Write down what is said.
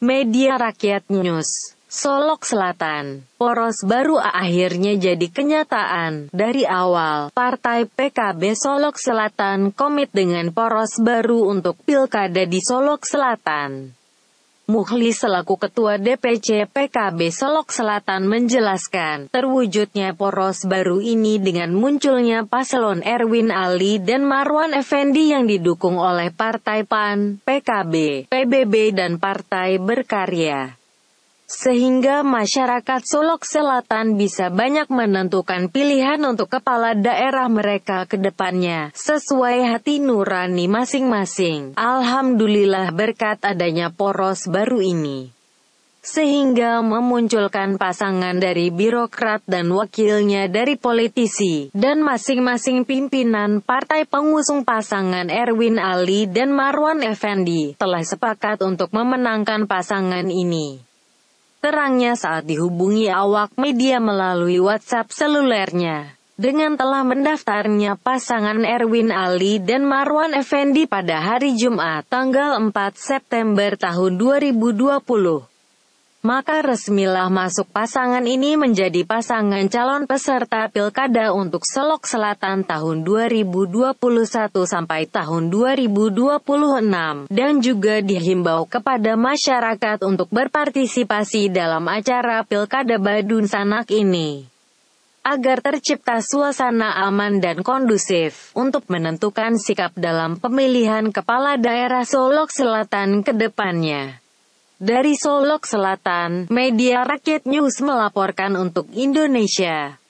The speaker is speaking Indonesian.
Media Rakyat News. Solok Selatan, poros baru akhirnya jadi kenyataan. Dari awal, Partai PKB Solok Selatan komit dengan poros baru untuk pilkada di Solok Selatan. Muhli selaku Ketua DPC PKB Solok Selatan menjelaskan, terwujudnya poros baru ini dengan munculnya paslon Erwin Ali dan Marwan Effendi yang didukung oleh Partai PAN, PKB, PBB dan Partai Berkarya sehingga masyarakat Solok Selatan bisa banyak menentukan pilihan untuk kepala daerah mereka ke depannya, sesuai hati nurani masing-masing. Alhamdulillah berkat adanya poros baru ini. Sehingga memunculkan pasangan dari birokrat dan wakilnya dari politisi, dan masing-masing pimpinan partai pengusung pasangan Erwin Ali dan Marwan Effendi, telah sepakat untuk memenangkan pasangan ini. Terangnya saat dihubungi awak media melalui WhatsApp selulernya. Dengan telah mendaftarnya pasangan Erwin Ali dan Marwan Effendi pada hari Jumat tanggal 4 September tahun 2020 maka resmilah masuk pasangan ini menjadi pasangan calon peserta pilkada untuk Selok Selatan tahun 2021 sampai tahun 2026, dan juga dihimbau kepada masyarakat untuk berpartisipasi dalam acara pilkada Badun Sanak ini agar tercipta suasana aman dan kondusif untuk menentukan sikap dalam pemilihan kepala daerah Solok Selatan ke depannya. Dari Solok Selatan, Media Rakyat News melaporkan untuk Indonesia.